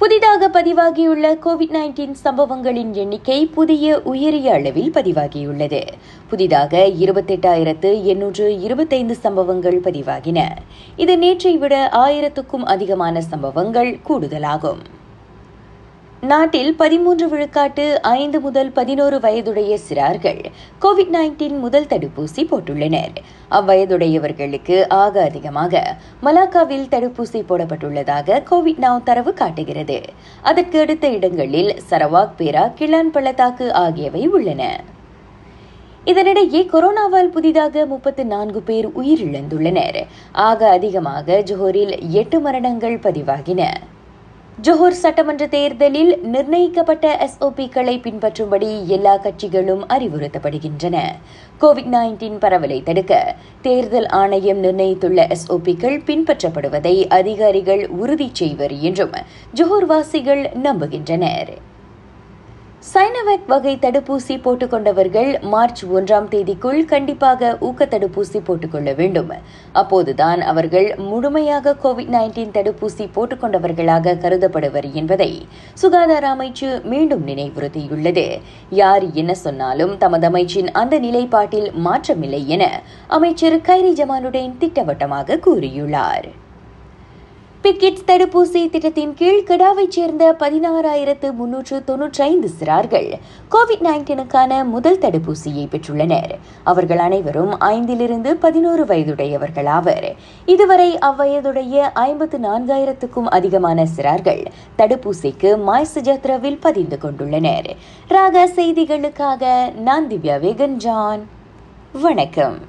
புதிதாக பதிவாகியுள்ள Covid nineteen சம்பவங்களின் எண்ணிக்கை புதிய உயரிய அளவில் பதிவாகியுள்ளது. புதிதாக இருபத்தெட்டாயிரத்து எண்ணூற்று இருபத்தைந்து சம்பவங்கள் பதிவாகின. இது நேற்றை விட ஆயிரத்துக்கும் அதிகமான சம்பவங்கள் கூடுதலாகும். நாட்டில் பதிமூன்று விழுக்காட்டு ஐந்து முதல் பதினோரு வயதுடைய சிறார்கள் கோவிட் நைன்டீன் முதல் தடுப்பூசி போட்டுள்ளனர். அவ்வயதுடையவர்களுக்கு ஆக அதிகமாக மலாக்காவில் தடுப்பூசி போடப்பட்டுள்ளதாக கோவிட் நவ் தரவு காட்டுகிறது. அதற்கு அடுத்த இடங்களில் சரவாக் பேரா கிளான் பள்ளத்தாக்கு ஆகியவை உள்ளன. இதனிடையே கொரோனாவால் புதிதாக முப்பத்து நான்கு பேர் உயிரிழந்துள்ளனர். ஆக அதிகமாக ஜோஹரில் எட்டு மரணங்கள் பதிவாகின. ஜோஹர் சட்டமன்ற தேர்தலில் நிர்ணயிக்கப்பட்ட எஸ்ஓபிக்களை பின்பற்றும்படி எல்லா கட்சிகளும் அறிவுறுத்தப்படுகின்றன. கோவிட் நைன்டீன் பரவலை தடுக்க தேர்தல் ஆணையம் நிர்ணயித்துள்ள எஸ்ஓபிக்கள் பின்பற்றப்படுவதை அதிகாரிகள் உறுதி செய்வர் என்றும் ஜோஹர் வாசிகள் நம்புகின்றனர். சைனவேக் வகை தடுப்பூசி போட்டுக்கொண்டவர்கள் மார்ச் ஒன்றாம் தேதிக்குள் கண்டிப்பாக ஊக்க தடுப்பூசி போட்டுக்கொள்ள வேண்டும். அப்போதுதான் அவர்கள் முழுமையாக கோவிட் நைன்டீன் தடுப்பூசி போட்டுக்கொண்டவர்களாக கருதப்படுவர் என்பதை சுகாதார அமைச்சு மீண்டும் நினைவுறுத்தியுள்ளது. யார் என்ன சொன்னாலும் தமது அமைச்சின் அந்த நிலைப்பாட்டில் மாற்றமில்லை என அமைச்சர் கைரி ஜமானுடன் திட்டவட்டமாக கூறியுள்ளார். பிக்கிட்ஸ் தடுப்பூசி திட்டத்தின் கீழ் கடாவைச் சேர்ந்த பதினாறாயிரத்து முன்னூற்று தொன்னூற்றி ஐந்து சிறார்கள் கோவிட் நைன்டீனுக்கான முதல் தடுப்பூசியை பெற்றுள்ளனர். அவர்கள் அனைவரும் ஐந்திலிருந்து பதினோரு வயதுடையவர்களாவர். இதுவரை அவ்வயதுடைய ஐம்பத்து நான்காயிரத்துக்கும் அதிகமான சிறார்கள் தடுப்பூசிக்கு மாய் சுஜாத்ராவில் பதிந்து கொண்டுள்ளனர். ராக செய்திகளுக்காக நான் திவ்யா வேகன் ஜான் வணக்கம்.